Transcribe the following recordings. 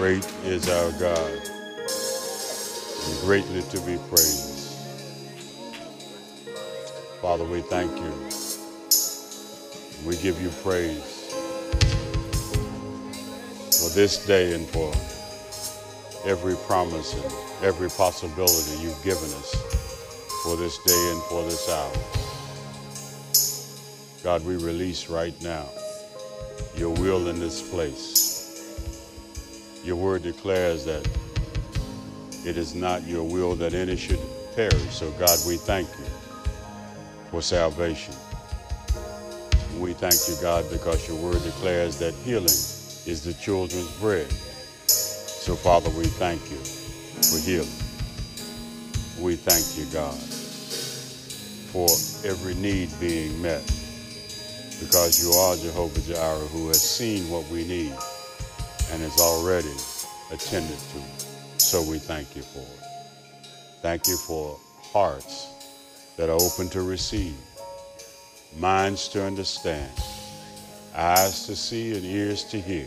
Great is our God, and greatly to be praised. Father, we thank you. We give you praise for this day and for every promise and every possibility you've given us for this day and for this hour. God, we release right now your will in this place. Your word declares that it is not your will that any should perish. So, God, we thank you for salvation. We thank you, God, because your word declares that healing is the children's bread. So, Father, we thank you for healing. We thank you, God, for every need being met because you are Jehovah Jireh who has seen what we need and has already attended to. So we thank you for it. Thank you for hearts that are open to receive, minds to understand, eyes to see, and ears to hear.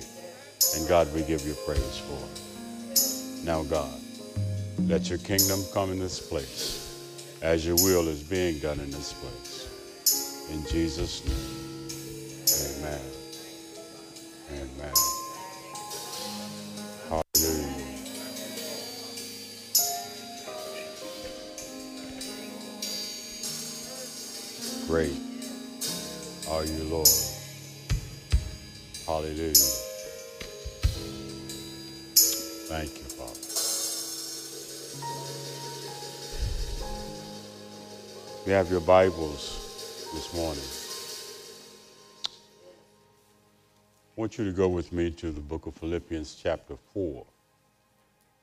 And God, we give you praise for it. Now, God, let your kingdom come in this place as your will is being done in this place. In Jesus' name, amen. Amen. Great are you, Lord. Hallelujah. Thank you, Father. You have your Bibles this morning. I want you to go with me to the book of Philippians, chapter 4.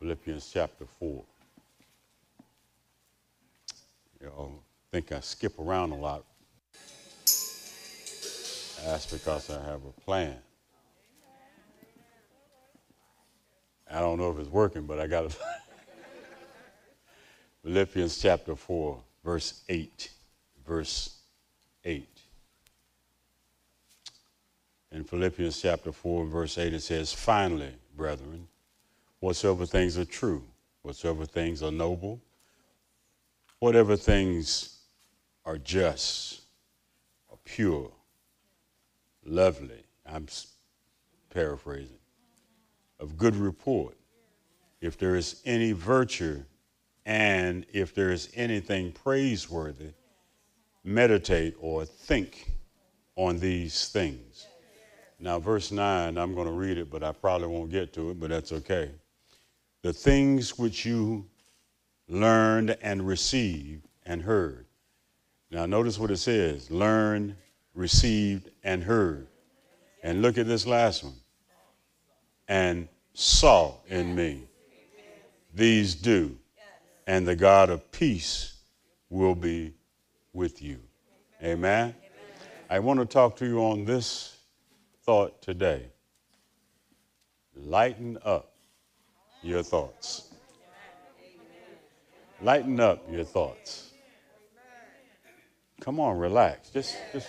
Philippians, chapter 4. You know, I think I skip around a lot. That's because I have a plan. I don't know if it's working, but I got it. Philippians chapter 4, verse 8. Verse 8. In Philippians chapter 4, verse 8, it says, Finally, brethren, whatsoever things are true, whatsoever things are noble, whatever things are just, are pure, lovely, I'm paraphrasing, of good report, if there is any virtue and if there is anything praiseworthy, meditate or think on these things. Now, verse 9, I'm going to read it, but I probably won't get to it, but that's okay. The things which you learned and received and heard. Now, notice what it says learned, received, and heard. And look at this last one. And saw in me. These do. And the God of peace will be with you. Amen. I want to talk to you on this thought today. Lighten up your thoughts. Lighten up your thoughts. Come on, relax. Just, just,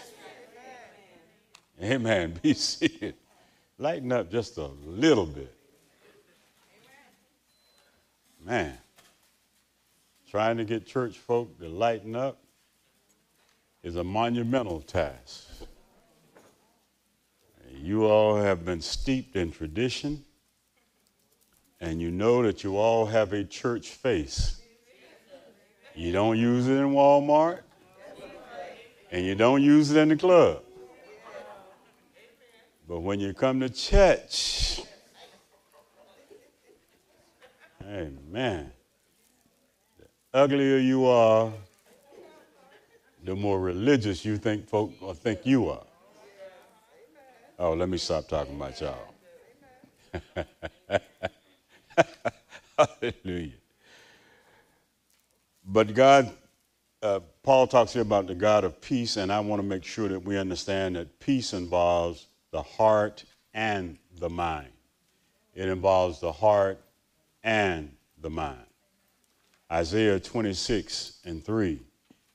amen. Be seated. Lighten up just a little bit. Man, trying to get church folk to lighten up is a monumental task. You all have been steeped in tradition, and you know that you all have a church face. You don't use it in Walmart, and you don't use it in the club. But when you come to church, amen, the uglier you are, the more religious you think folk or think you are. Oh, let me stop talking about y'all. Hallelujah. But God, uh, Paul talks here about the God of peace, and I want to make sure that we understand that peace involves the heart and the mind. It involves the heart and the mind. Isaiah 26 and 3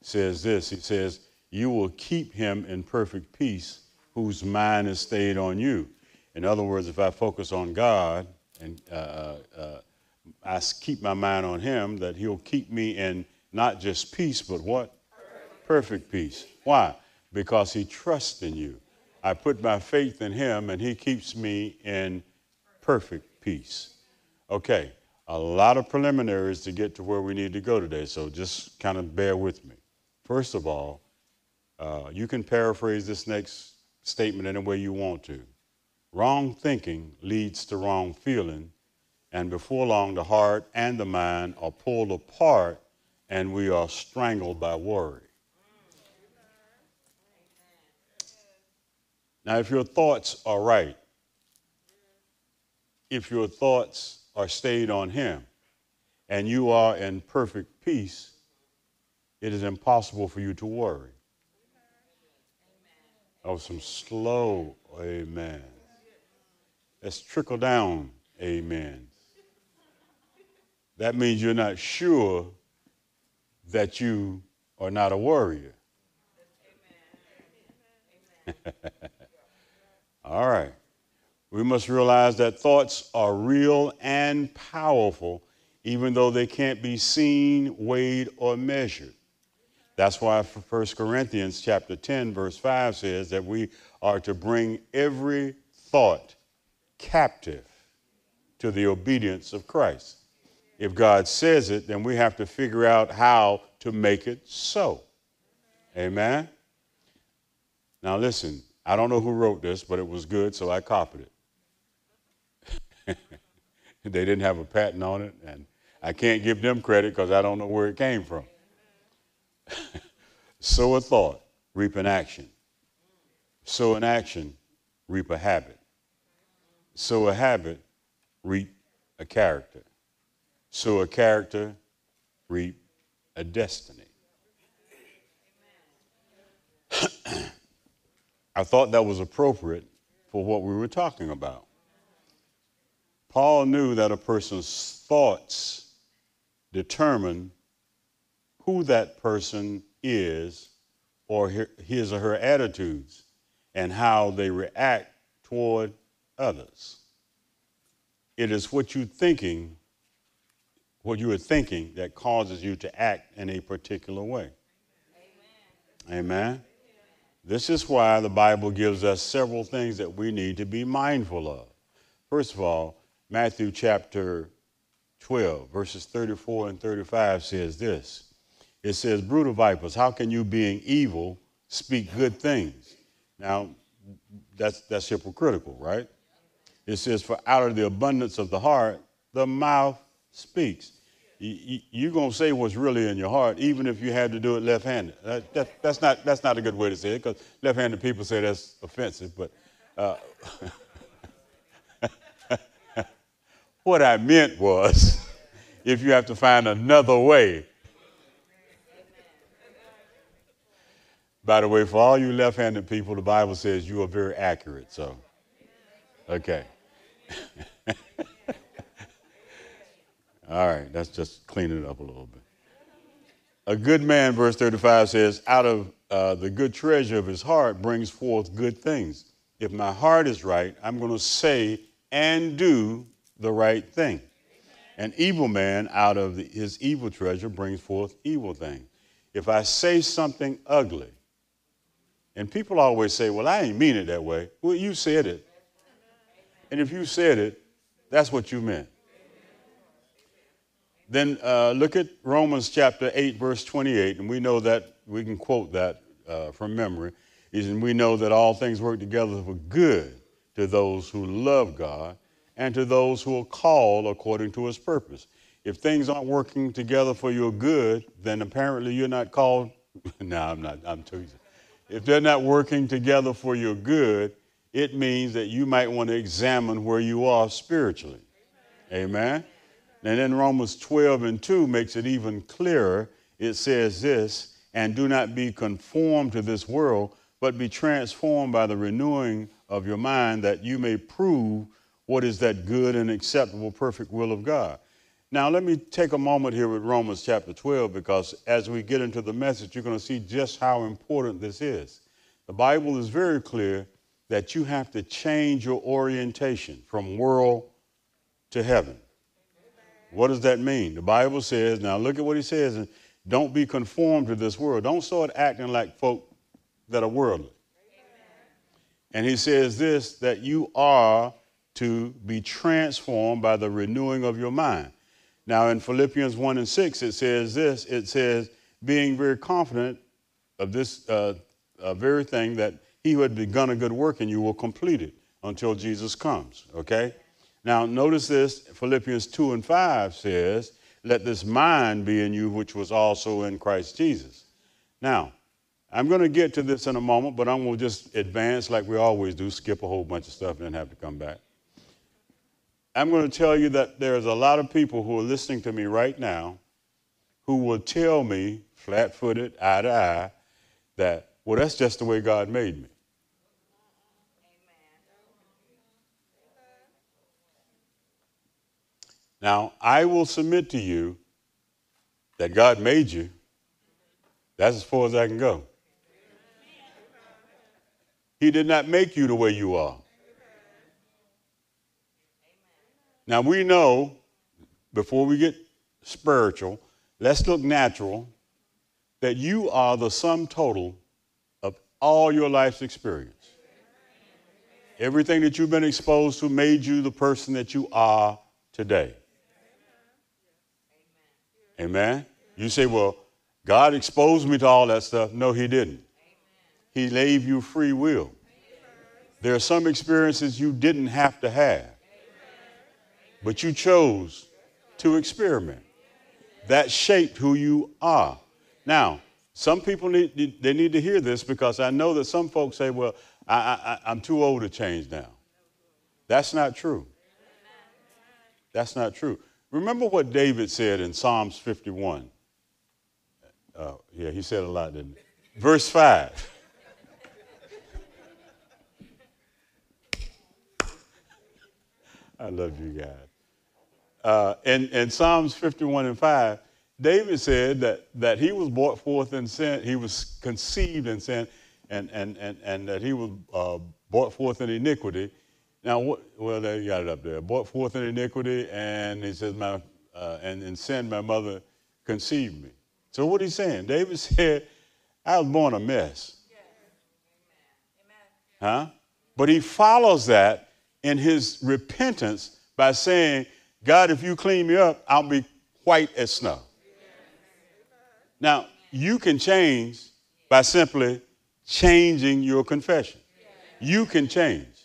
says this He says, You will keep him in perfect peace whose mind is stayed on you. In other words, if I focus on God, and uh, uh, uh I keep my mind on him, that he'll keep me in not just peace, but what? Perfect, Perfect peace. Why? Because he trusts in you. I put my faith in him, and he keeps me in perfect peace. Okay, a lot of preliminaries to get to where we need to go today, so just kind of bear with me. First of all, uh, you can paraphrase this next statement any way you want to. Wrong thinking leads to wrong feeling, and before long, the heart and the mind are pulled apart, and we are strangled by worry. Now, if your thoughts are right, if your thoughts are stayed on Him, and you are in perfect peace, it is impossible for you to worry. Oh, some slow amen. Let's trickle down amen. That means you're not sure that you are not a warrior. All right. We must realize that thoughts are real and powerful, even though they can't be seen, weighed, or measured. That's why 1 Corinthians chapter 10 verse 5 says that we are to bring every thought captive to the obedience of Christ. If God says it, then we have to figure out how to make it so. Amen. Now listen, I don't know who wrote this, but it was good, so I copied it. they didn't have a patent on it, and I can't give them credit because I don't know where it came from. Sow a thought, reap an action. Sow an action, reap a habit. Sow a habit, reap a character. Sow a character, reap a destiny. I thought that was appropriate for what we were talking about. Paul knew that a person's thoughts determine who that person is or his or her attitudes and how they react toward others. It is what you're thinking, what you are thinking that causes you to act in a particular way. Amen. Amen. This is why the Bible gives us several things that we need to be mindful of. First of all, Matthew chapter 12, verses 34 and 35 says this it says, Brutal vipers, how can you, being evil, speak good things? Now, that's, that's hypocritical, right? It says, For out of the abundance of the heart, the mouth speaks. You're going to say what's really in your heart, even if you had to do it left handed. That, that, that's, not, that's not a good way to say it, because left handed people say that's offensive. But uh, what I meant was, if you have to find another way By the way, for all you left handed people, the Bible says you are very accurate. So, okay. all right, let's just clean it up a little bit. A good man, verse 35 says, out of uh, the good treasure of his heart brings forth good things. If my heart is right, I'm going to say and do the right thing. An evil man out of the, his evil treasure brings forth evil things. If I say something ugly, and people always say, well, I ain't mean it that way. Well, you said it. And if you said it, that's what you meant. Then uh, look at Romans chapter 8, verse 28, and we know that, we can quote that uh, from memory, is, and we know that all things work together for good to those who love God and to those who are called according to his purpose. If things aren't working together for your good, then apparently you're not called. no, I'm not, I'm teasing if they're not working together for your good, it means that you might want to examine where you are spiritually. Amen. And then Romans 12 and 2 makes it even clearer. It says this, and do not be conformed to this world, but be transformed by the renewing of your mind that you may prove what is that good and acceptable, perfect will of God. Now, let me take a moment here with Romans chapter 12 because as we get into the message, you're going to see just how important this is. The Bible is very clear that you have to change your orientation from world to heaven. What does that mean? The Bible says, now look at what he says, and don't be conformed to this world. Don't start acting like folk that are worldly. And he says this that you are to be transformed by the renewing of your mind. Now, in Philippians 1 and 6, it says this it says, being very confident of this uh, uh, very thing that he who had begun a good work in you will complete it until Jesus comes. Okay? Now, notice this Philippians 2 and 5 says, Let this mind be in you, which was also in Christ Jesus. Now, I'm going to get to this in a moment, but I'm going to just advance like we always do, skip a whole bunch of stuff and then have to come back. I'm going to tell you that there's a lot of people who are listening to me right now who will tell me, flat footed, eye to eye, that, well, that's just the way God made me. Now, I will submit to you that God made you. That's as far as I can go. He did not make you the way you are. Now, we know, before we get spiritual, let's look natural, that you are the sum total of all your life's experience. Everything that you've been exposed to made you the person that you are today. Amen. You say, well, God exposed me to all that stuff. No, He didn't. He gave you free will. There are some experiences you didn't have to have, but you chose to experiment. That shaped who you are. Now, some people need they need to hear this because I know that some folks say, "Well, I, I, I'm too old to change now." That's not true. That's not true. Remember what David said in Psalms 51. Uh, yeah, he said a lot, didn't he? Verse 5. I love you guys. Uh, in, Psalms 51 and 5, David said that, that he was brought forth in sin, he was conceived in sin, and, and, and, and that he was uh, brought forth in iniquity. Now, what, well, they got it up there. Brought forth in iniquity, and he says, my, uh, and in sin, my mother conceived me. So what he's saying? David said, I was born a mess. Yes. Huh? But he follows that in his repentance by saying, God, if you clean me up, I'll be white as snow. Now, you can change by simply changing your confession. You can change.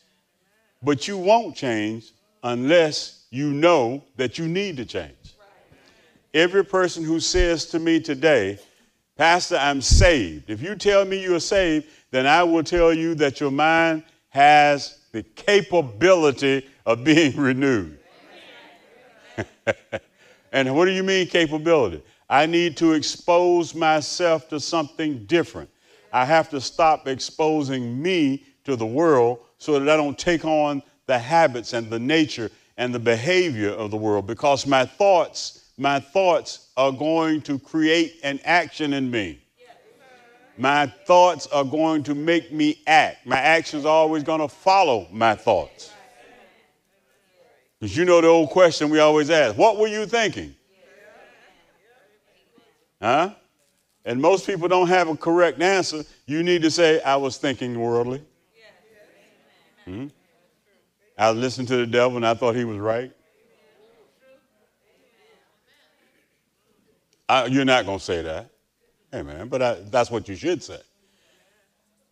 But you won't change unless you know that you need to change. Every person who says to me today, Pastor, I'm saved. If you tell me you're saved, then I will tell you that your mind has the capability of being renewed. and what do you mean, capability? I need to expose myself to something different. I have to stop exposing me to the world so that I don't take on the habits and the nature and the behavior of the world because my thoughts, my thoughts are going to create an action in me. My thoughts are going to make me act. My actions are always going to follow my thoughts. Because you know the old question we always ask what were you thinking? Huh? And most people don't have a correct answer. You need to say, I was thinking worldly. Hmm? I listened to the devil and I thought he was right. I, you're not going to say that. Amen. But I, that's what you should say.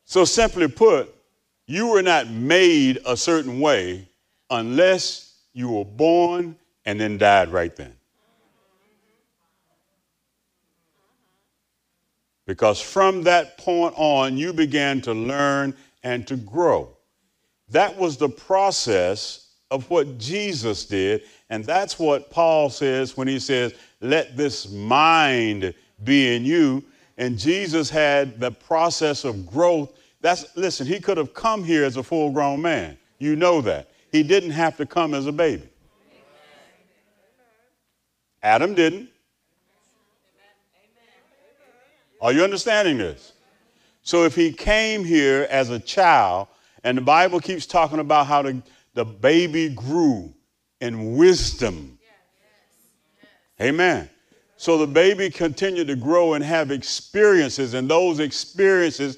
So, simply put, you were not made a certain way unless you were born and then died right then. Because from that point on, you began to learn and to grow. That was the process of what Jesus did. And that's what Paul says when he says, Let this mind be in you. And Jesus had the process of growth. That's, listen, he could have come here as a full grown man. You know that. He didn't have to come as a baby. Adam didn't. Are you understanding this? So if he came here as a child, and the Bible keeps talking about how the, the baby grew in wisdom. Amen. So the baby continued to grow and have experiences, and those experiences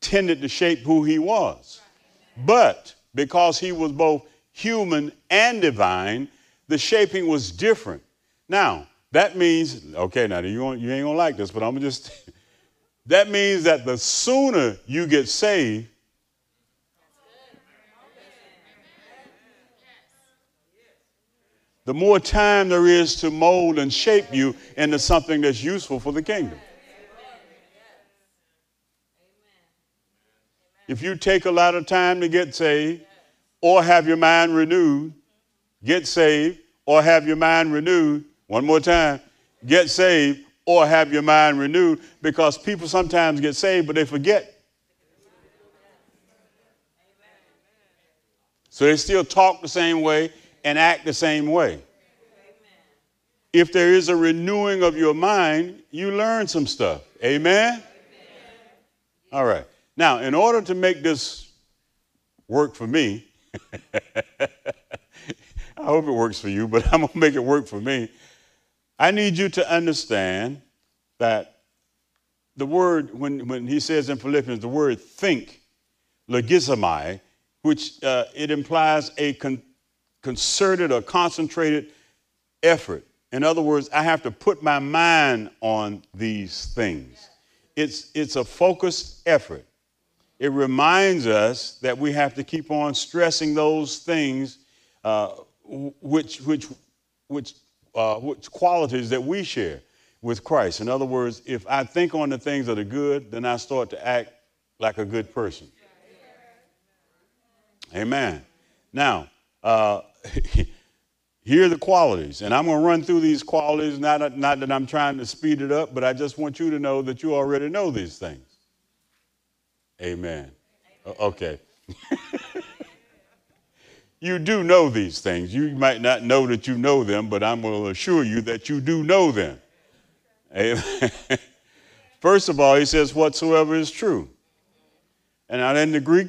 tended to shape who he was. But because he was both human and divine, the shaping was different. Now, that means, okay, now you, you ain't gonna like this, but I'm gonna just, that means that the sooner you get saved, the more time there is to mold and shape you into something that's useful for the kingdom. If you take a lot of time to get saved or have your mind renewed, get saved or have your mind renewed, one more time, get saved or have your mind renewed because people sometimes get saved but they forget. So they still talk the same way, and act the same way. If there is a renewing of your mind, you learn some stuff. Amen? All right. Now, in order to make this work for me, I hope it works for you, but I'm going to make it work for me. I need you to understand that the word, when, when he says in Philippians, the word think, logizomai, which uh, it implies a con- concerted or concentrated effort. In other words, I have to put my mind on these things. It's, it's a focused effort. It reminds us that we have to keep on stressing those things uh, which, which, which, uh, which qualities that we share with Christ. In other words, if I think on the things that are good, then I start to act like a good person. Amen. Now, uh, here are the qualities, and I'm going to run through these qualities. Not, not that I'm trying to speed it up, but I just want you to know that you already know these things. Amen. Amen. Okay. you do know these things. You might not know that you know them, but I'm going to assure you that you do know them. Amen. First of all, he says, whatsoever is true. And now in the Greek,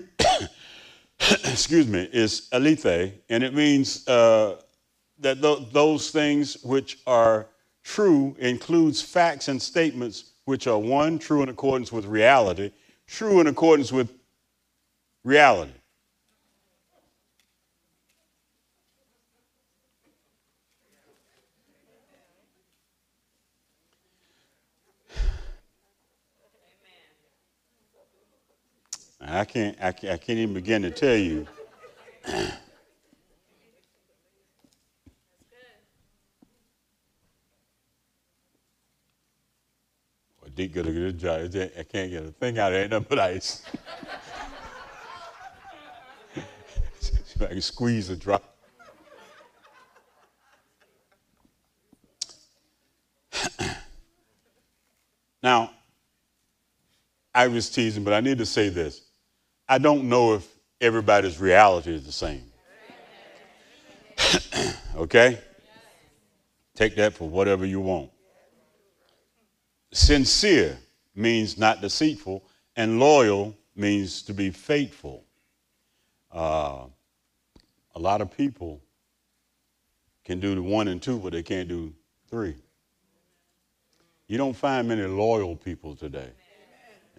excuse me, is alithe, and it means uh, that th- those things which are true includes facts and statements which are one, true in accordance with reality, true in accordance with reality. I can't, I can't, I can't even begin to tell you. well, Dick got a. I can't get a thing out of it, nothing but ice. I can squeeze a drop. now, I was teasing, but I need to say this. I don't know if everybody's reality is the same. okay? Take that for whatever you want. Sincere means not deceitful, and loyal means to be faithful. Uh, a lot of people can do the one and two, but they can't do three. You don't find many loyal people today.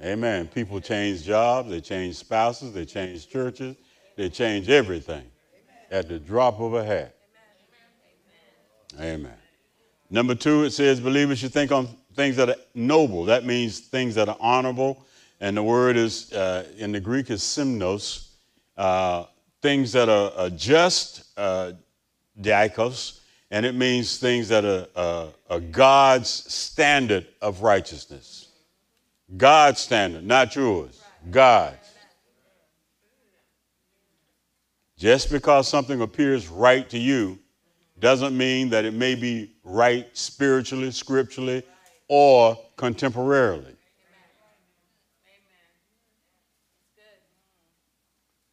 Amen. People change jobs, they change spouses, they change churches, they change everything at the drop of a hat. Amen. Number two, it says believers should think on things that are noble. That means things that are honorable. And the word is, uh, in the Greek, is simnos. Uh, things that are, are just, uh, diakos. And it means things that are, uh, are God's standard of righteousness. God's standard, not yours. God's. Just because something appears right to you doesn't mean that it may be right spiritually, scripturally, or contemporarily.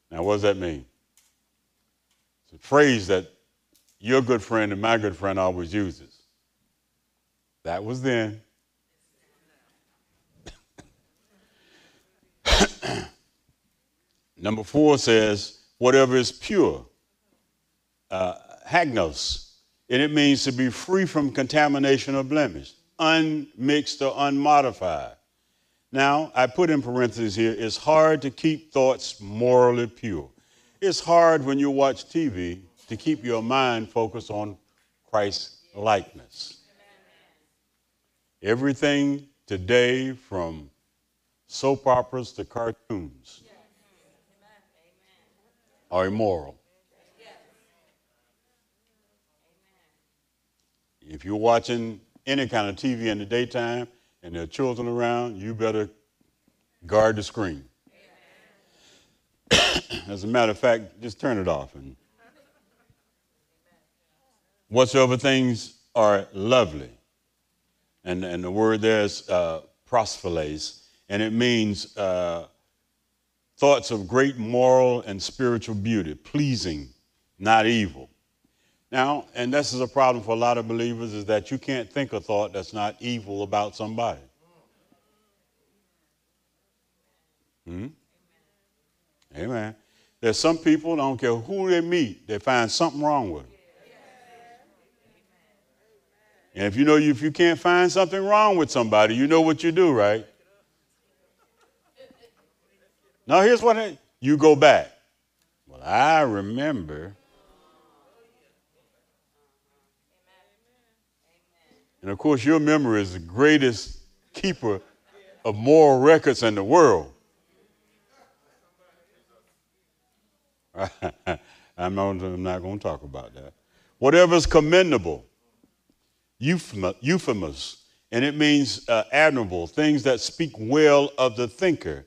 Now, what does that mean? It's a phrase that your good friend and my good friend always uses. That was then. Number four says, whatever is pure. Uh, hagnos, and it means to be free from contamination or blemish, unmixed or unmodified. Now, I put in parentheses here, it's hard to keep thoughts morally pure. It's hard when you watch TV to keep your mind focused on Christ's likeness. Everything today, from soap operas to cartoons, are immoral. If you're watching any kind of TV in the daytime and there are children around, you better guard the screen. As a matter of fact, just turn it off. And whatsoever things are lovely, and, and the word there is uh, prosphiles, and it means uh, thoughts of great moral and spiritual beauty, pleasing, not evil. Now, and this is a problem for a lot of believers, is that you can't think a thought that's not evil about somebody. Hmm? Amen. There's some people, I don't care who they meet, they find something wrong with them. And if you know if you can't find something wrong with somebody, you know what you do, right? Now here's what you go back. Well, I remember. And of course, your memory is the greatest keeper of moral records in the world. I'm not, going to talk about that. Whatever's commendable, euphemous, and it means uh, admirable, things that speak well of the thinker,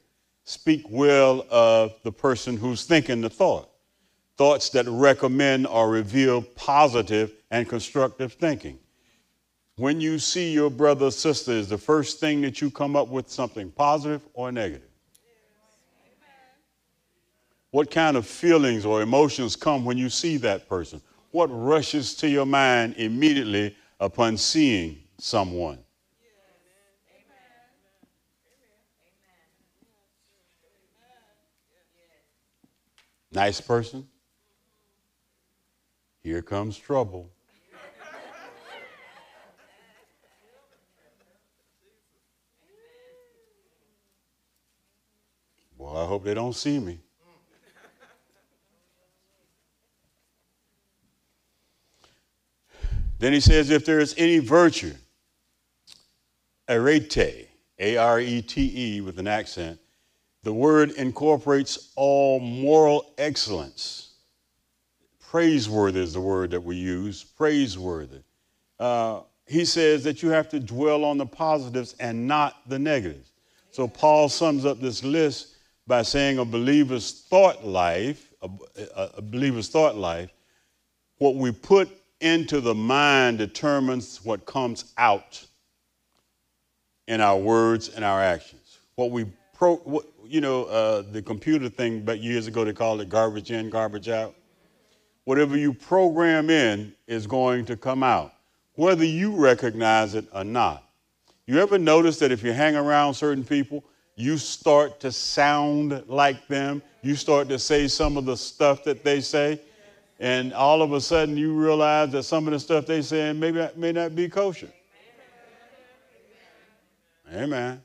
speak well of the person who's thinking the thought. Thoughts that recommend or reveal positive and constructive thinking. When you see your brother or sister, is the first thing that you come up with something positive or negative? What kind of feelings or emotions come when you see that person? What rushes to your mind immediately upon seeing someone? Nice person. Here comes trouble. Well, I hope they don't see me. Then he says, if there is any virtue, arete, A R E T E with an accent, the word incorporates all moral excellence. Praiseworthy is the word that we use, praiseworthy. Uh, he says that you have to dwell on the positives and not the negatives. So Paul sums up this list by saying a believer's thought life, a, a, a believer's thought life, what we put into the mind determines what comes out in our words and our actions. What we pro, you know, uh, the computer thing, but years ago they called it garbage in, garbage out. Whatever you program in is going to come out, whether you recognize it or not. You ever notice that if you hang around certain people, you start to sound like them? You start to say some of the stuff that they say? and all of a sudden you realize that some of the stuff they saying maybe may not be kosher. Amen.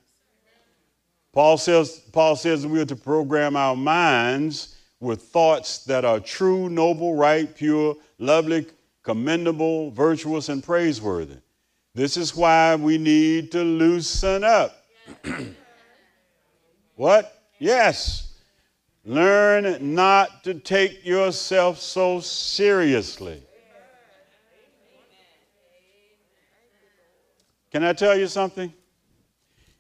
Paul says, Paul says we are to program our minds with thoughts that are true, noble, right, pure, lovely, commendable, virtuous, and praiseworthy. This is why we need to loosen up. what? Yes. Learn not to take yourself so seriously. Can I tell you something?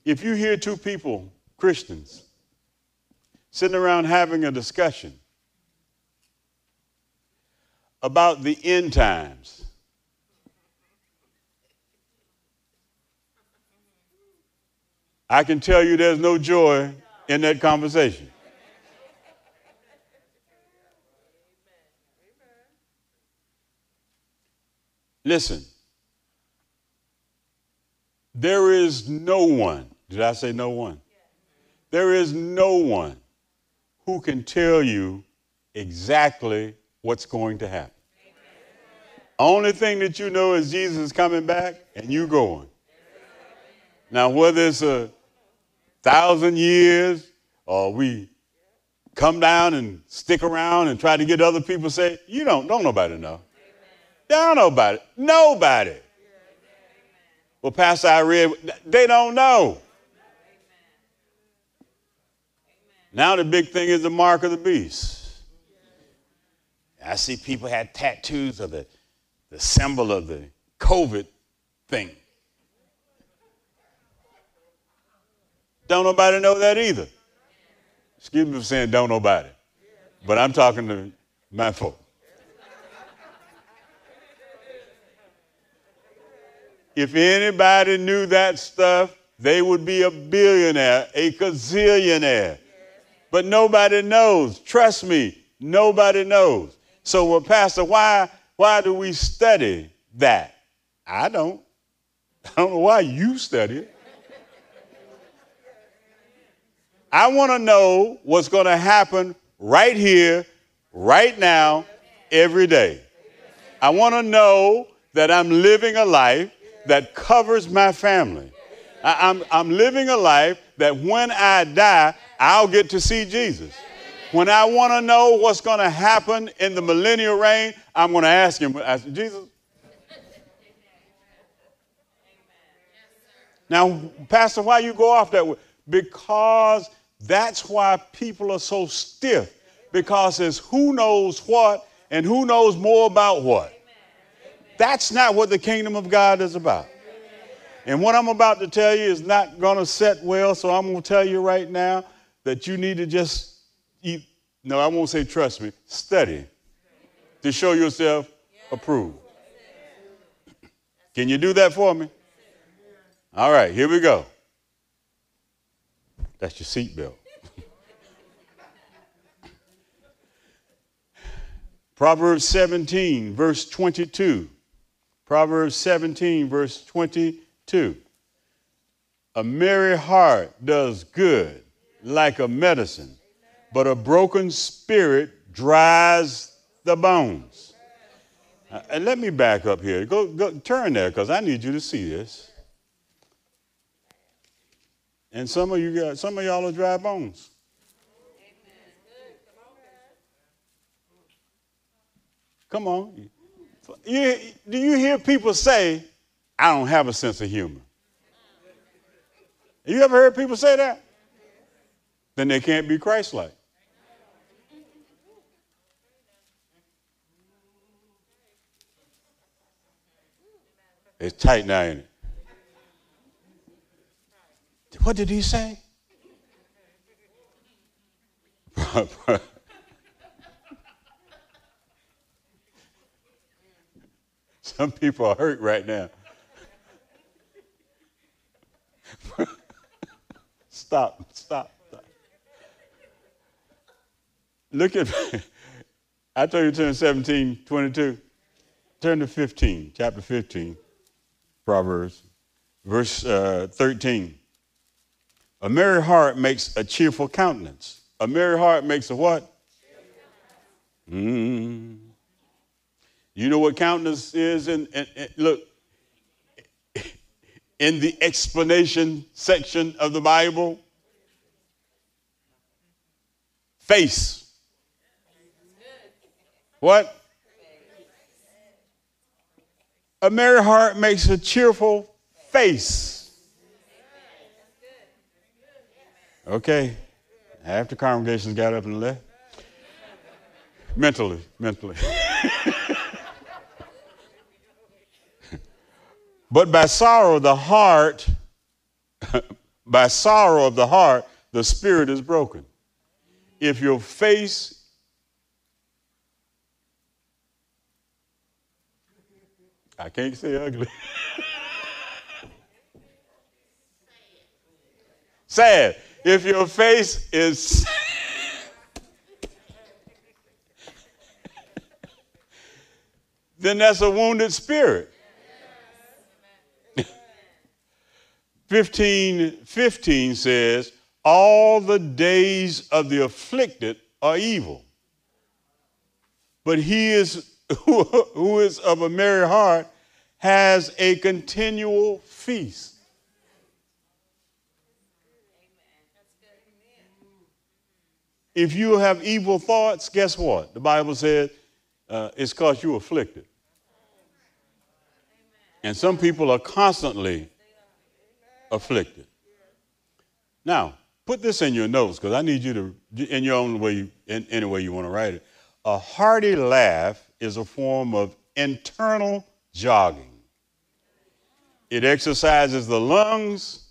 If you hear two people, Christians, sitting around having a discussion about the end times, I can tell you there's no joy in that conversation. Listen, there is no one, did I say no one? There is no one who can tell you exactly what's going to happen. Only thing that you know is Jesus is coming back and you going. Now, whether it's a thousand years or we come down and stick around and try to get other people say, you don't, don't nobody know. Don't nobody, nobody. Well, Pastor, I read, they don't know. Now the big thing is the mark of the beast. I see people had tattoos of the, the symbol of the COVID thing. Don't nobody know that either. Excuse me for saying don't nobody. But I'm talking to my folk. If anybody knew that stuff, they would be a billionaire, a gazillionaire. But nobody knows. Trust me, nobody knows. So, well, Pastor, why, why do we study that? I don't. I don't know why you study it. I want to know what's going to happen right here, right now, every day. I want to know that I'm living a life that covers my family. I, am living a life that when I die, I'll get to see Jesus. When I want to know what's going to happen in the millennial reign, I'm going to ask him, ask, Jesus. Now, Pastor, why you go off that way? Because that's why people are so stiff, because it's who knows what and who knows more about what. That's not what the kingdom of God is about. And what I'm about to tell you is not going to set well, so I'm going to tell you right now that you need to just eat. No, I won't say trust me, study to show yourself approved. Can you do that for me? All right, here we go. That's your seatbelt. Proverbs 17, verse 22. Proverbs 17, verse 22. A merry heart does good like a medicine, but a broken spirit dries the bones. Uh, and let me back up here. Go, go turn there because I need you to see this. And some of you got some of y'all are dry bones. Come on. You, do you hear people say, I don't have a sense of humor? You ever heard people say that? Then they can't be Christ like. It's tight now, ain't it? What did he say? Some people are hurt right now. stop, stop, stop. Look at, I told you to turn 17, 22. Turn to 15, chapter 15, Proverbs, verse uh, 13. A merry heart makes a cheerful countenance. A merry heart makes a what? Mm. You know what countenance is? And, look, in the explanation section of the Bible, face. What? A merry heart makes a cheerful face. Okay. After congregations got up and left. mentally, mentally. but by sorrow, the heart, by sorrow of the heart, the spirit is broken. If your face I can't say ugly. Sad if your face is then that's a wounded spirit. 15, 15 says, All the days of the afflicted are evil, but he is who is of a merry heart has a continual feast. If you have evil thoughts, guess what? The Bible said uh, it's because you're afflicted. And some people are constantly afflicted. Now, put this in your notes because I need you to, in your own way, in any way you want to write it. A hearty laugh is a form of internal jogging. It exercises the lungs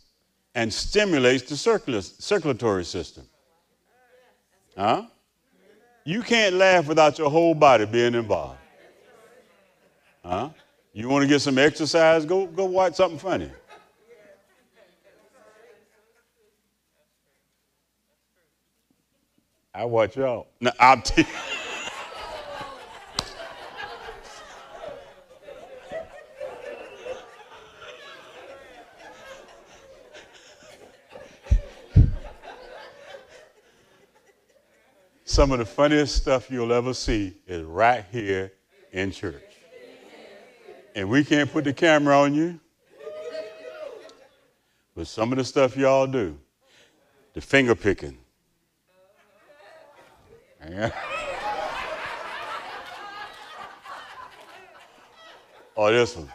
and stimulates the circulatory system. Huh? You can't laugh without your whole body being involved. Huh? You want to get some exercise? Go, go watch something funny. I watch y'all. No, I'm t- Some of the funniest stuff you'll ever see is right here in church. And we can't put the camera on you. But some of the stuff y'all do, the finger picking. or oh, this one.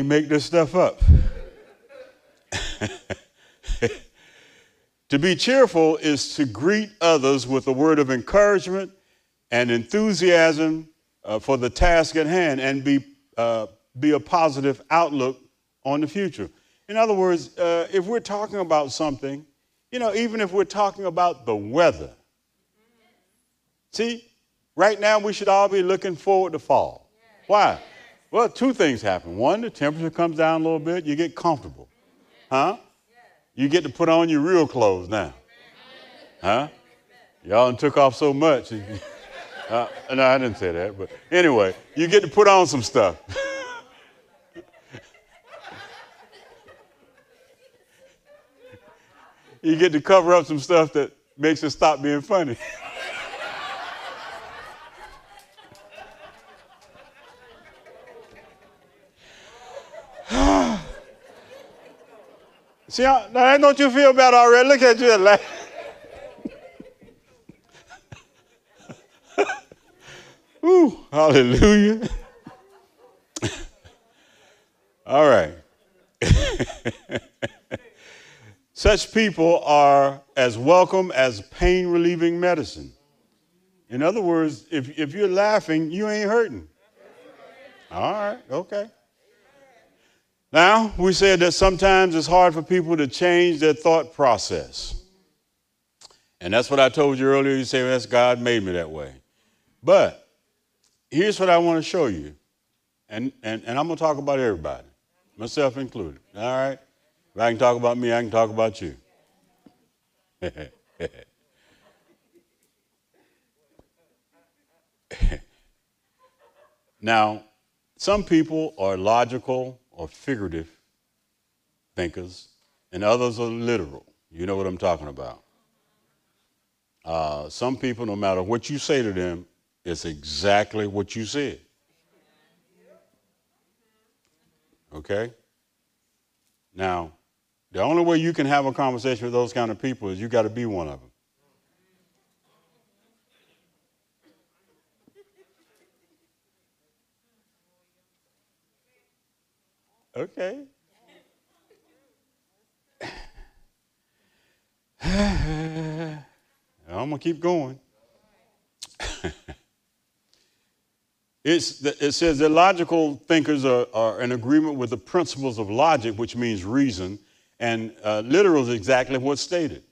Can't make this stuff up. to be cheerful is to greet others with a word of encouragement and enthusiasm uh, for the task at hand and be, uh, be a positive outlook on the future. In other words, uh, if we're talking about something, you know, even if we're talking about the weather, see, right now we should all be looking forward to fall. Why? Well, two things happen. One, the temperature comes down a little bit, you get comfortable. Huh? You get to put on your real clothes now. Huh? Y'all took off so much. Uh, no, I didn't say that, but anyway, you get to put on some stuff. you get to cover up some stuff that makes it stop being funny. See, how, now don't you feel bad already? Look at you laugh. Ooh, hallelujah. All right. Such people are as welcome as pain relieving medicine. In other words, if, if you're laughing, you ain't hurting. All right, okay. Now, we said that sometimes it's hard for people to change their thought process. And that's what I told you earlier. You say, well, that's God made me that way. But here's what I want to show you. And, and, and I'm going to talk about everybody, myself included. All right? If I can talk about me, I can talk about you. now, some people are logical or figurative thinkers, and others are literal. You know what I'm talking about. Uh, some people, no matter what you say to them, it's exactly what you said. Okay? Now, the only way you can have a conversation with those kind of people is you got to be one of them. Okay. I'm going to keep going. it's, it says that logical thinkers are, are, in agreement with the principles of logic, which means reason, and uh, literal is exactly what's stated.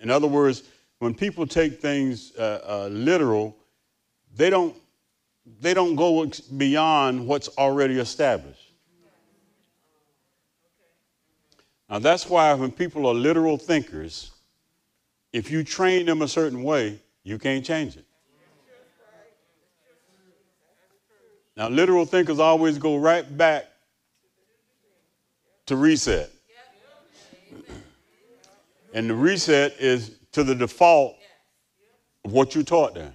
In other words, when people take things uh, uh, literal, they don't, they don't go beyond what's already established. Now, that's why when people are literal thinkers, if you train them a certain way, you can't change it. Now, literal thinkers always go right back to reset. And the reset is to the default of what you taught them.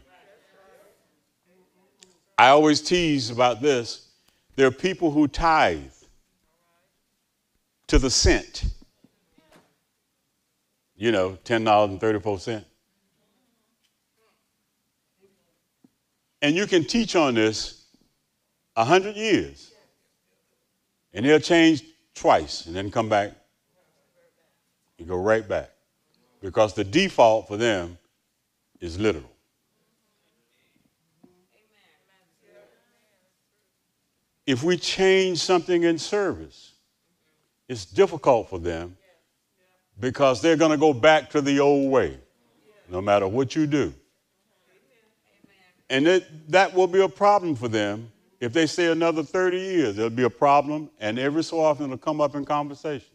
I always tease about this. There are people who tithe to the cent. You know, $10.34. And you can teach on this a hundred years. And they'll change twice and then come back and go right back. Because the default for them is literal. If we change something in service, it's difficult for them because they're going to go back to the old way, no matter what you do. And it, that will be a problem for them. If they stay another 30 years, it'll be a problem, and every so often it'll come up in conversation.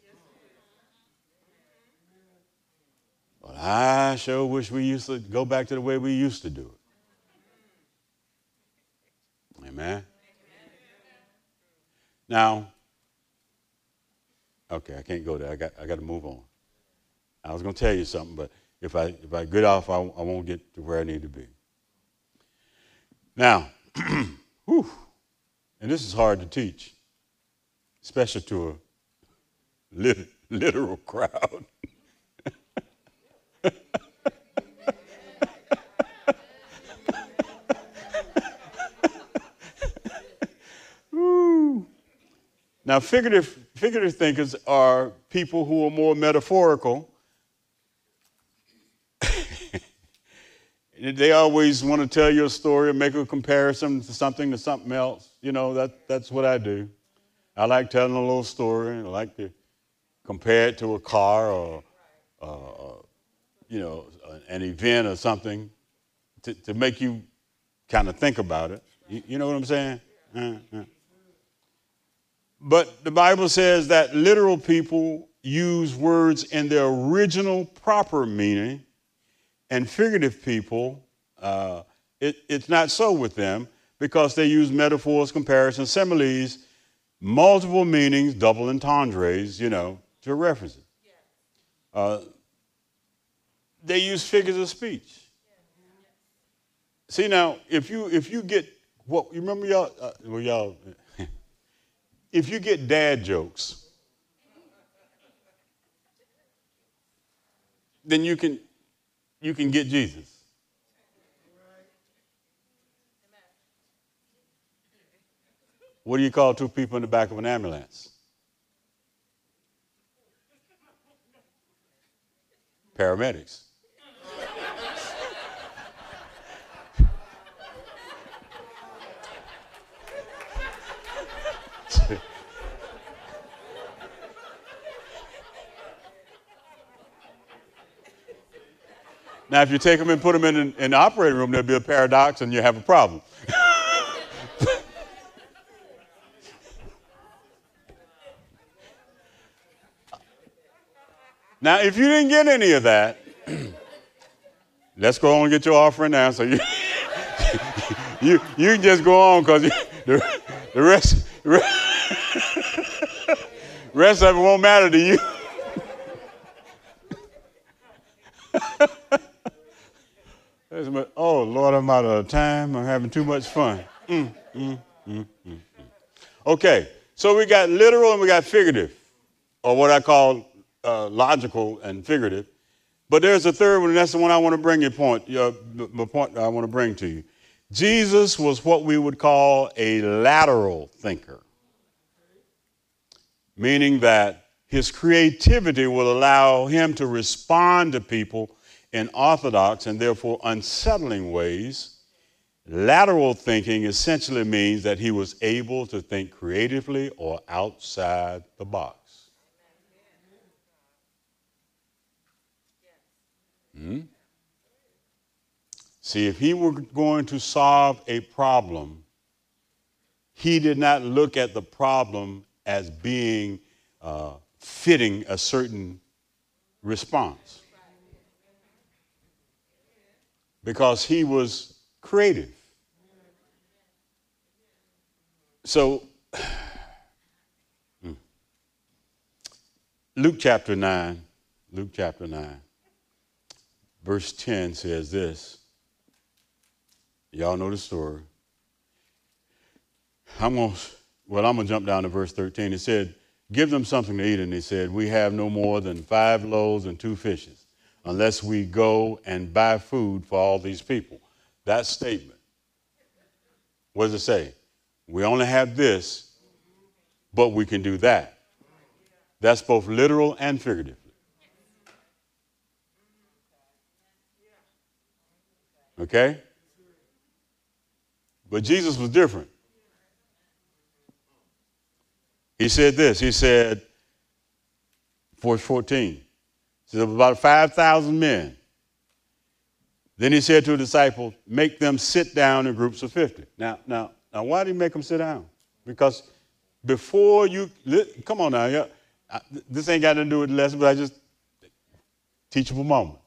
But I sure wish we used to go back to the way we used to do it. Amen. Now, okay, I can't go there. I got, I got to move on. I was going to tell you something, but if I, if I get off, I, I won't get to where I need to be. Now, whew, and this is hard to teach, especially to a lit- literal crowd. Now, figurative, figurative thinkers are people who are more metaphorical they always want to tell you a story or make a comparison to something to something else. You know, that, that's what I do. I like telling a little story I like to compare it to a car or, uh, you know, an event or something to, to make you kind of think about it. You, you know what I'm saying? Uh-huh. But the Bible says that literal people use words in their original proper meaning and figurative people, uh, it, it's not so with them because they use metaphors, comparisons, similes, multiple meanings, double entendres, you know, to reference it. Uh, they use figures of speech. See now, if you if you get what you remember y'all, uh, well y'all, if you get dad jokes, then you can you can get Jesus. What do you call two people in the back of an ambulance? Paramedics. Now, if you take them and put them in, in the operating room, there'll be a paradox and you have a problem. now, if you didn't get any of that, let's go on and get your offering now. So you, you, you can just go on because the, the rest, the rest of it won't matter to you. Oh, Lord, I'm out of time. I'm having too much fun. Mm, mm, mm, mm, mm. okay, so we got literal and we got figurative, or what I call uh, logical and figurative. But there's a third one, and that's the one I want to bring your point, your, point I want to bring to you. Jesus was what we would call a lateral thinker, meaning that his creativity will allow him to respond to people in orthodox and therefore unsettling ways. Lateral thinking essentially means that he was able to think creatively or outside the box. Hmm? See, if he were going to solve a problem, he did not look at the problem as being uh, fitting a certain response because he was creative. So, hmm. Luke chapter 9, Luke chapter 9, verse 10 says this. Y'all know the story. I'm going to, well, I'm going to jump down to verse 13. It said, Give them something to eat. And they said, We have no more than five loaves and two fishes, unless we go and buy food for all these people. That statement. What does it say? We only have this, but we can do that. That's both literal and figuratively. Okay? But Jesus was different. He said this. He said, verse 14, said, about 5,000 men. Then he said to the disciples, make them sit down in groups of 50. Now, now, now, why did he make them sit down? Because before you, come on now, yeah, this ain't got nothing to do with the lesson, but I just teachable moment.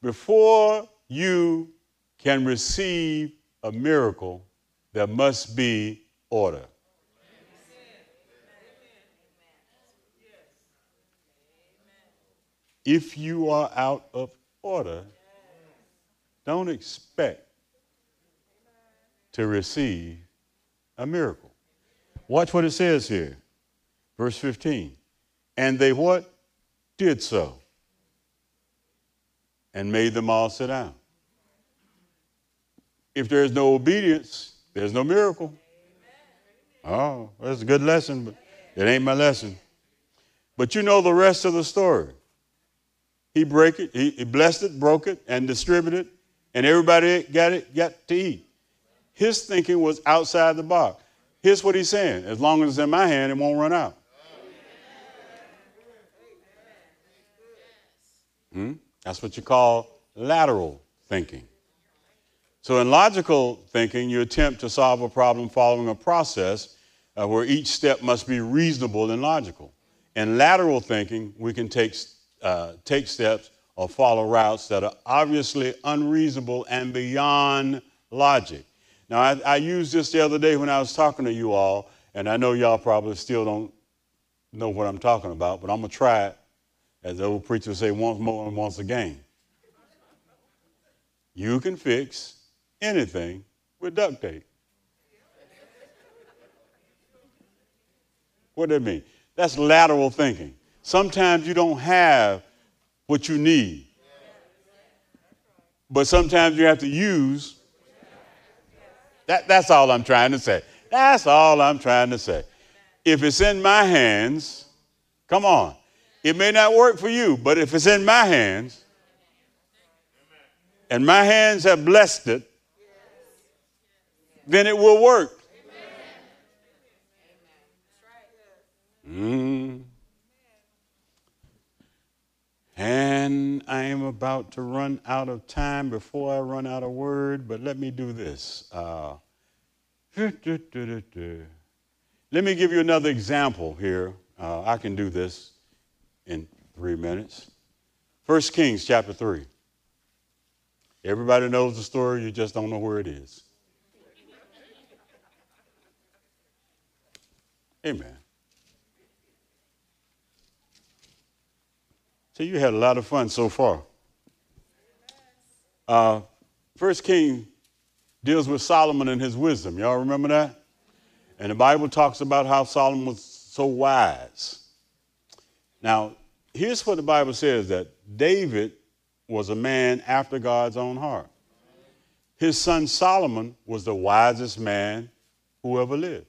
Before you can receive a miracle, there must be order. If you are out of order, don't expect to receive a miracle. Watch what it says here. Verse 15. And they what? Did so. And made them all sit down. If there's no obedience, there's no miracle. Oh, that's a good lesson, but it ain't my lesson. But you know the rest of the story. He break it, he, he blessed it, broke it, and distributed, it, and everybody got it, got to eat. His thinking was outside the box. Here's what he's saying: as long as it's in my hand, it won't run out. Hmm? That's what you call lateral thinking. So, in logical thinking, you attempt to solve a problem following a process uh, where each step must be reasonable and logical. In lateral thinking, we can take, uh, take steps or follow routes that are obviously unreasonable and beyond logic. Now, I, I used this the other day when I was talking to you all, and I know y'all probably still don't know what I'm talking about, but I'm going to try it, as the old preacher say, once more and once again. You can fix anything with duct tape. What does that mean? That's lateral thinking. Sometimes you don't have what you need, but sometimes you have to use. That, that's all I'm trying to say. That's all I'm trying to say. If it's in my hands, come on. It may not work for you, but if it's in my hands, and my hands have blessed it, then it will work. Mm. And I am about to run out of time before I run out of word, but let me do this. Uh, let me give you another example here. Uh, I can do this in three minutes. First Kings chapter 3. Everybody knows the story, you just don't know where it is. Amen. So you had a lot of fun so far. Uh, First King deals with Solomon and his wisdom. Y'all remember that? And the Bible talks about how Solomon was so wise. Now, here's what the Bible says that David was a man after God's own heart. His son Solomon was the wisest man who ever lived.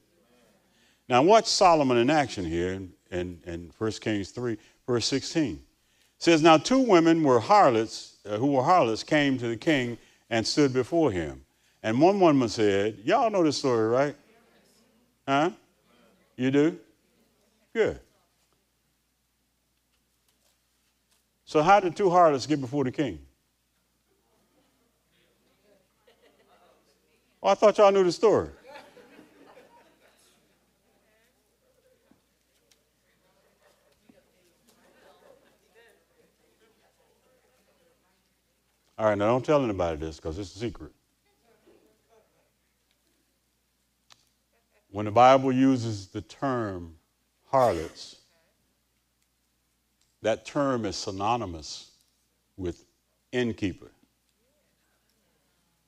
Now, watch Solomon in action here in, in, in 1 Kings 3, verse 16. Says, Now two women were harlots, uh, who were harlots, came to the king and stood before him. And one woman said, Y'all know this story, right? Huh? You do? Good. So, how did two harlots get before the king? Oh, I thought y'all knew the story. All right, now don't tell anybody this because it's a secret. when the Bible uses the term harlots, that term is synonymous with innkeeper.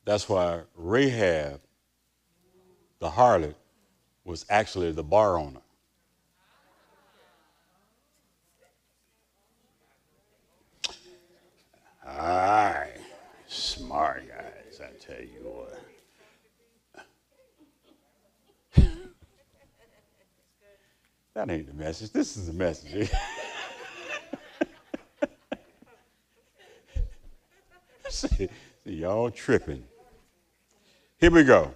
That's why Rahab, the harlot, was actually the bar owner. All right, smart guys, I tell you what. that ain't the message. This is the message. see, see, y'all tripping. Here we go.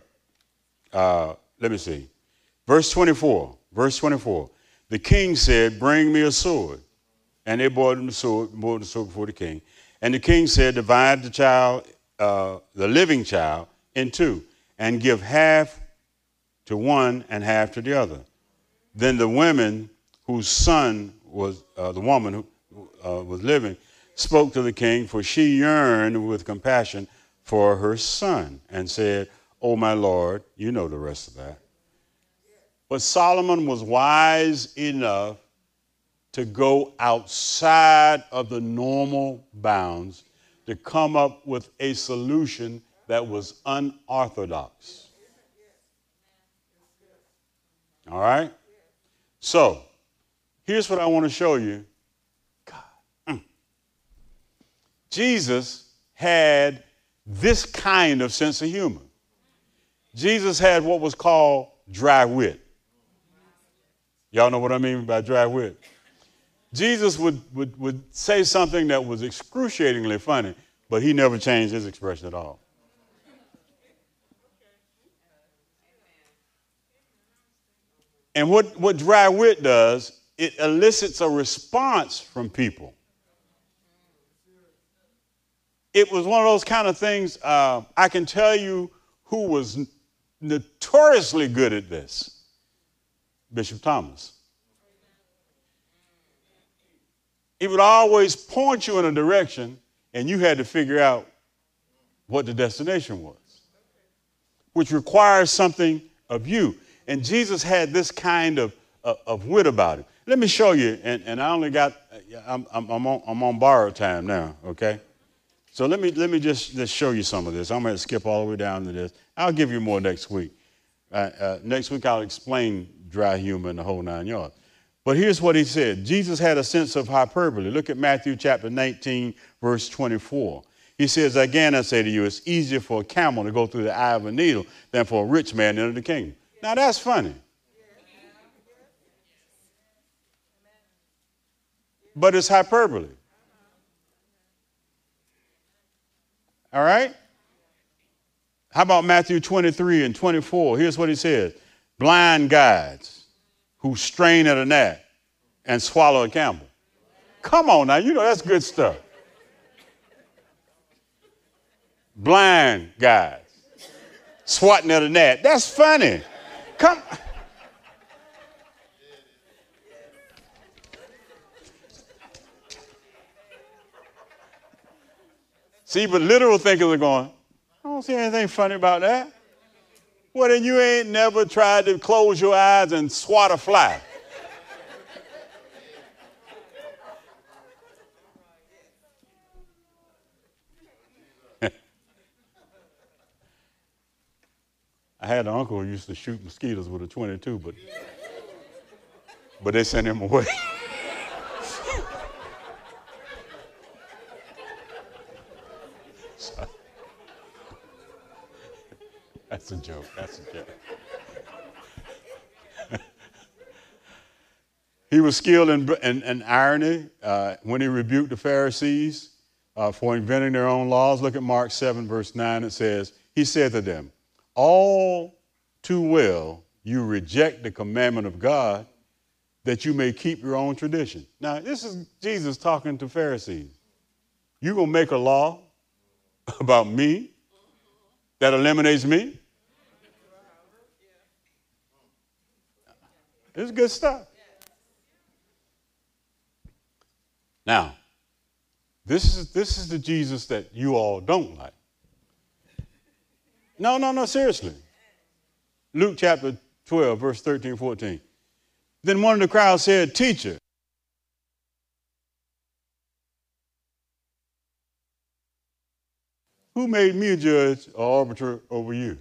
Uh, let me see. Verse 24. Verse 24. The king said, Bring me a sword. And they brought him the sword, brought the sword before the king. And the king said, Divide the child, uh, the living child, in two, and give half to one and half to the other. Then the women whose son was, uh, the woman who uh, was living, spoke to the king, for she yearned with compassion for her son, and said, Oh, my Lord, you know the rest of that. But Solomon was wise enough to go outside of the normal bounds to come up with a solution that was unorthodox. All right? So, here's what I want to show you. God. Mm. Jesus had this kind of sense of humor. Jesus had what was called dry wit. Y'all know what I mean by dry wit? Jesus would, would, would say something that was excruciatingly funny, but he never changed his expression at all. And what, what dry wit does, it elicits a response from people. It was one of those kind of things, uh, I can tell you who was notoriously good at this Bishop Thomas. He would always point you in a direction, and you had to figure out what the destination was, which requires something of you. And Jesus had this kind of, of, of wit about it. Let me show you, and, and I only got, I'm, I'm, I'm, on, I'm on borrowed time now, okay? So let me, let me just, just show you some of this. I'm going to skip all the way down to this. I'll give you more next week. Uh, uh, next week, I'll explain dry humor and the whole nine yards. But here's what he said Jesus had a sense of hyperbole. Look at Matthew chapter 19, verse 24. He says, Again, I say to you, it's easier for a camel to go through the eye of a needle than for a rich man to enter the kingdom. Now that's funny. But it's hyperbole. All right? How about Matthew 23 and 24? Here's what he says Blind guides who strain at a gnat and swallow a camel. Come on now, you know that's good stuff. Blind guys swatting at a gnat. That's funny. Come. See, but literal thinkers are going, I don't see anything funny about that. Well, then you ain't never tried to close your eyes and swat a fly. I had an uncle who used to shoot mosquitoes with a 22, but, but they sent him away. That's a joke. That's a joke. he was skilled in, in, in irony uh, when he rebuked the Pharisees uh, for inventing their own laws. Look at Mark 7, verse 9. It says, He said to them, All too well you reject the commandment of God that you may keep your own tradition. Now, this is Jesus talking to Pharisees. You're gonna make a law about me that eliminates me? It's good stuff. Now, this is, this is the Jesus that you all don't like. No, no, no, seriously. Luke chapter 12, verse 13, 14. Then one of the crowd said, Teacher, who made me a judge or arbiter over you?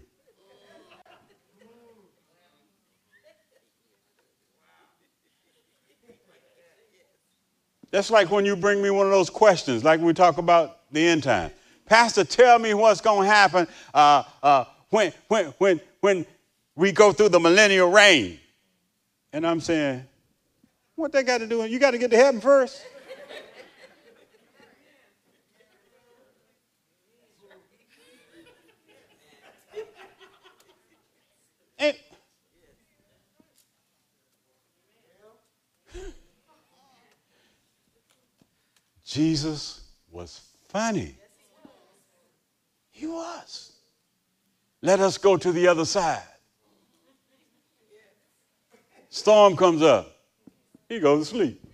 That's like when you bring me one of those questions, like we talk about the end time. Pastor, tell me what's going to happen uh, uh, when, when, when, when we go through the millennial reign. And I'm saying, what they got to do? You got to get to heaven first. Jesus was funny. He was. Let us go to the other side. Storm comes up. He goes to sleep.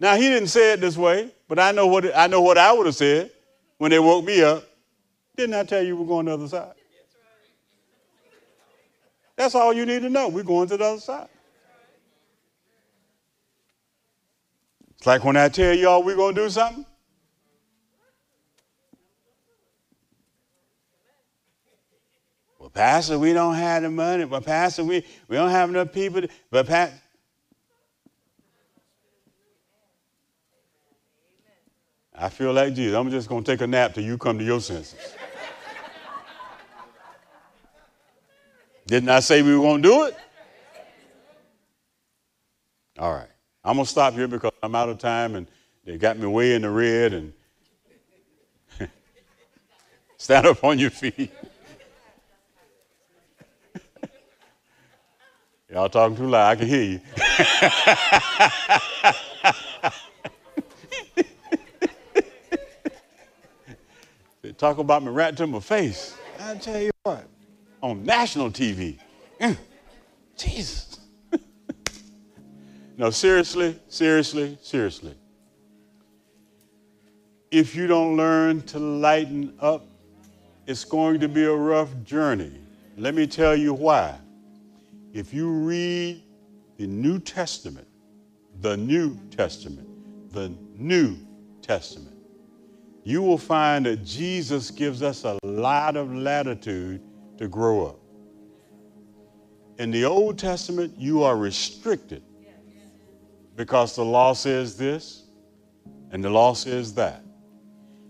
Now he didn't say it this way, but I know what I know what I would have said when they woke me up. Didn't I tell you we're going to the other side? That's all you need to know. We're going to the other side. It's like when I tell y'all we're going to do something. Well, Pastor, we don't have the money. But Pastor, we, we don't have enough people. To, but Pastor, I feel like Jesus. I'm just going to take a nap till you come to your senses. Didn't I say we were going to do it? All right. I'm going to stop here because I'm out of time and they got me way in the red and stand up on your feet. Y'all talking too loud. I can hear you. they talk about me right to my face. I tell you what, on national TV. Mm, Jesus. No, seriously, seriously, seriously. If you don't learn to lighten up, it's going to be a rough journey. Let me tell you why. If you read the New Testament, the New Testament, the New Testament, you will find that Jesus gives us a lot of latitude to grow up. In the Old Testament, you are restricted because the law says this and the law says that.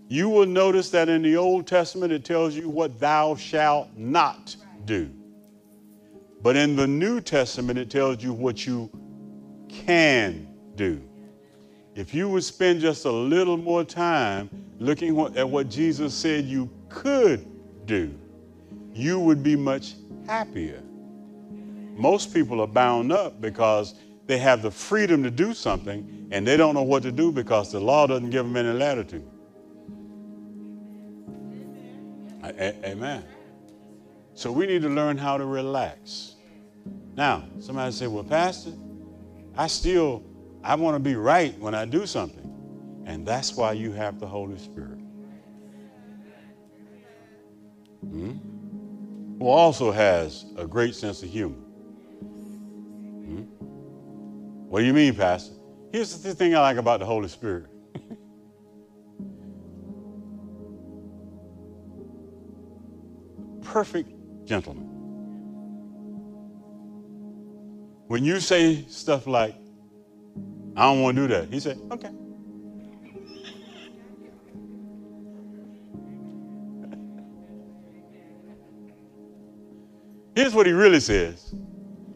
You will notice that in the Old Testament it tells you what thou shalt not do. But in the New Testament it tells you what you can do. If you would spend just a little more time looking at what Jesus said you could do, you would be much happier. Most people are bound up because they have the freedom to do something and they don't know what to do because the law doesn't give them any latitude. Amen. So we need to learn how to relax. Now, somebody say, well, Pastor, I still, I want to be right when I do something. And that's why you have the Holy Spirit. Hmm? Who also has a great sense of humor. What do you mean, Pastor? Here's the thing I like about the Holy Spirit. Perfect gentleman. When you say stuff like, I don't want to do that, he said, okay. Here's what he really says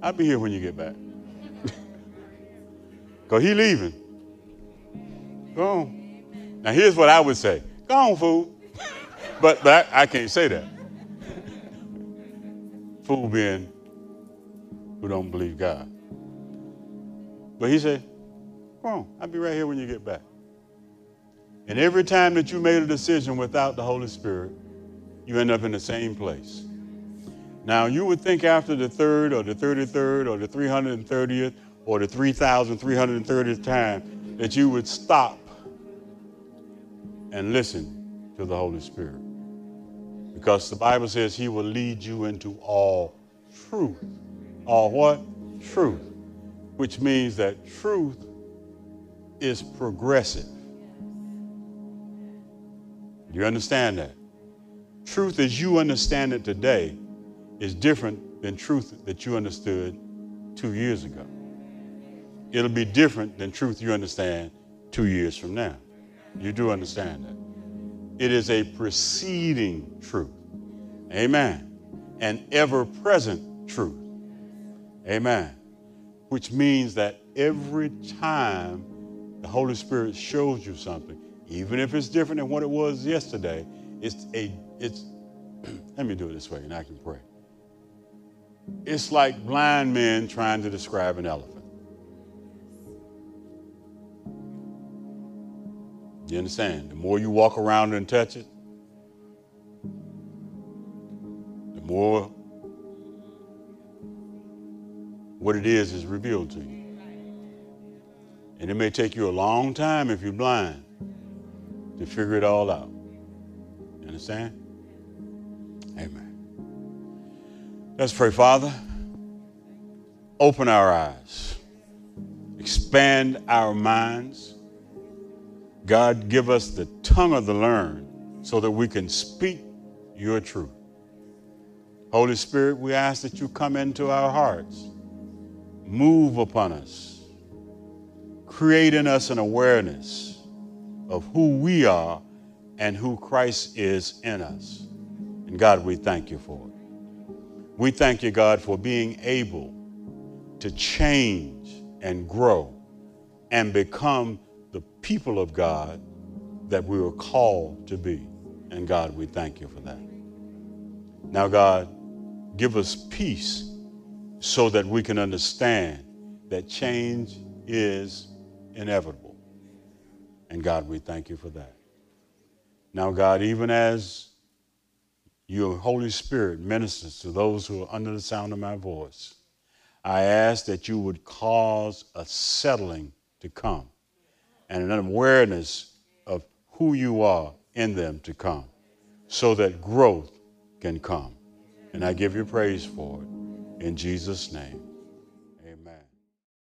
I'll be here when you get back. Because he leaving. Go on. Now here's what I would say. Go on, fool. but but I, I can't say that. fool being who don't believe God. But he said, Come on, I'll be right here when you get back. And every time that you made a decision without the Holy Spirit, you end up in the same place. Now, you would think after the third or the 33rd or the 330th or the 3,330th time that you would stop and listen to the Holy Spirit. Because the Bible says he will lead you into all truth. All what? Truth. Which means that truth is progressive. Do you understand that? Truth as you understand it today is different than truth that you understood two years ago. It'll be different than truth you understand two years from now. You do understand that. It is a preceding truth. Amen. An ever present truth. Amen. Which means that every time the Holy Spirit shows you something, even if it's different than what it was yesterday, it's a, it's, let me do it this way and I can pray. It's like blind men trying to describe an elephant. You understand? The more you walk around and touch it, the more what it is is revealed to you. And it may take you a long time if you're blind to figure it all out. You understand? Amen. Let's pray, Father. Open our eyes, expand our minds. God, give us the tongue of the learned so that we can speak your truth. Holy Spirit, we ask that you come into our hearts, move upon us, create in us an awareness of who we are and who Christ is in us. And God, we thank you for it. We thank you, God, for being able to change and grow and become people of God that we were called to be. And God, we thank you for that. Now, God, give us peace so that we can understand that change is inevitable. And God, we thank you for that. Now, God, even as your Holy Spirit ministers to those who are under the sound of my voice, I ask that you would cause a settling to come and an awareness of who you are in them to come so that growth can come. And I give you praise for it in Jesus' name.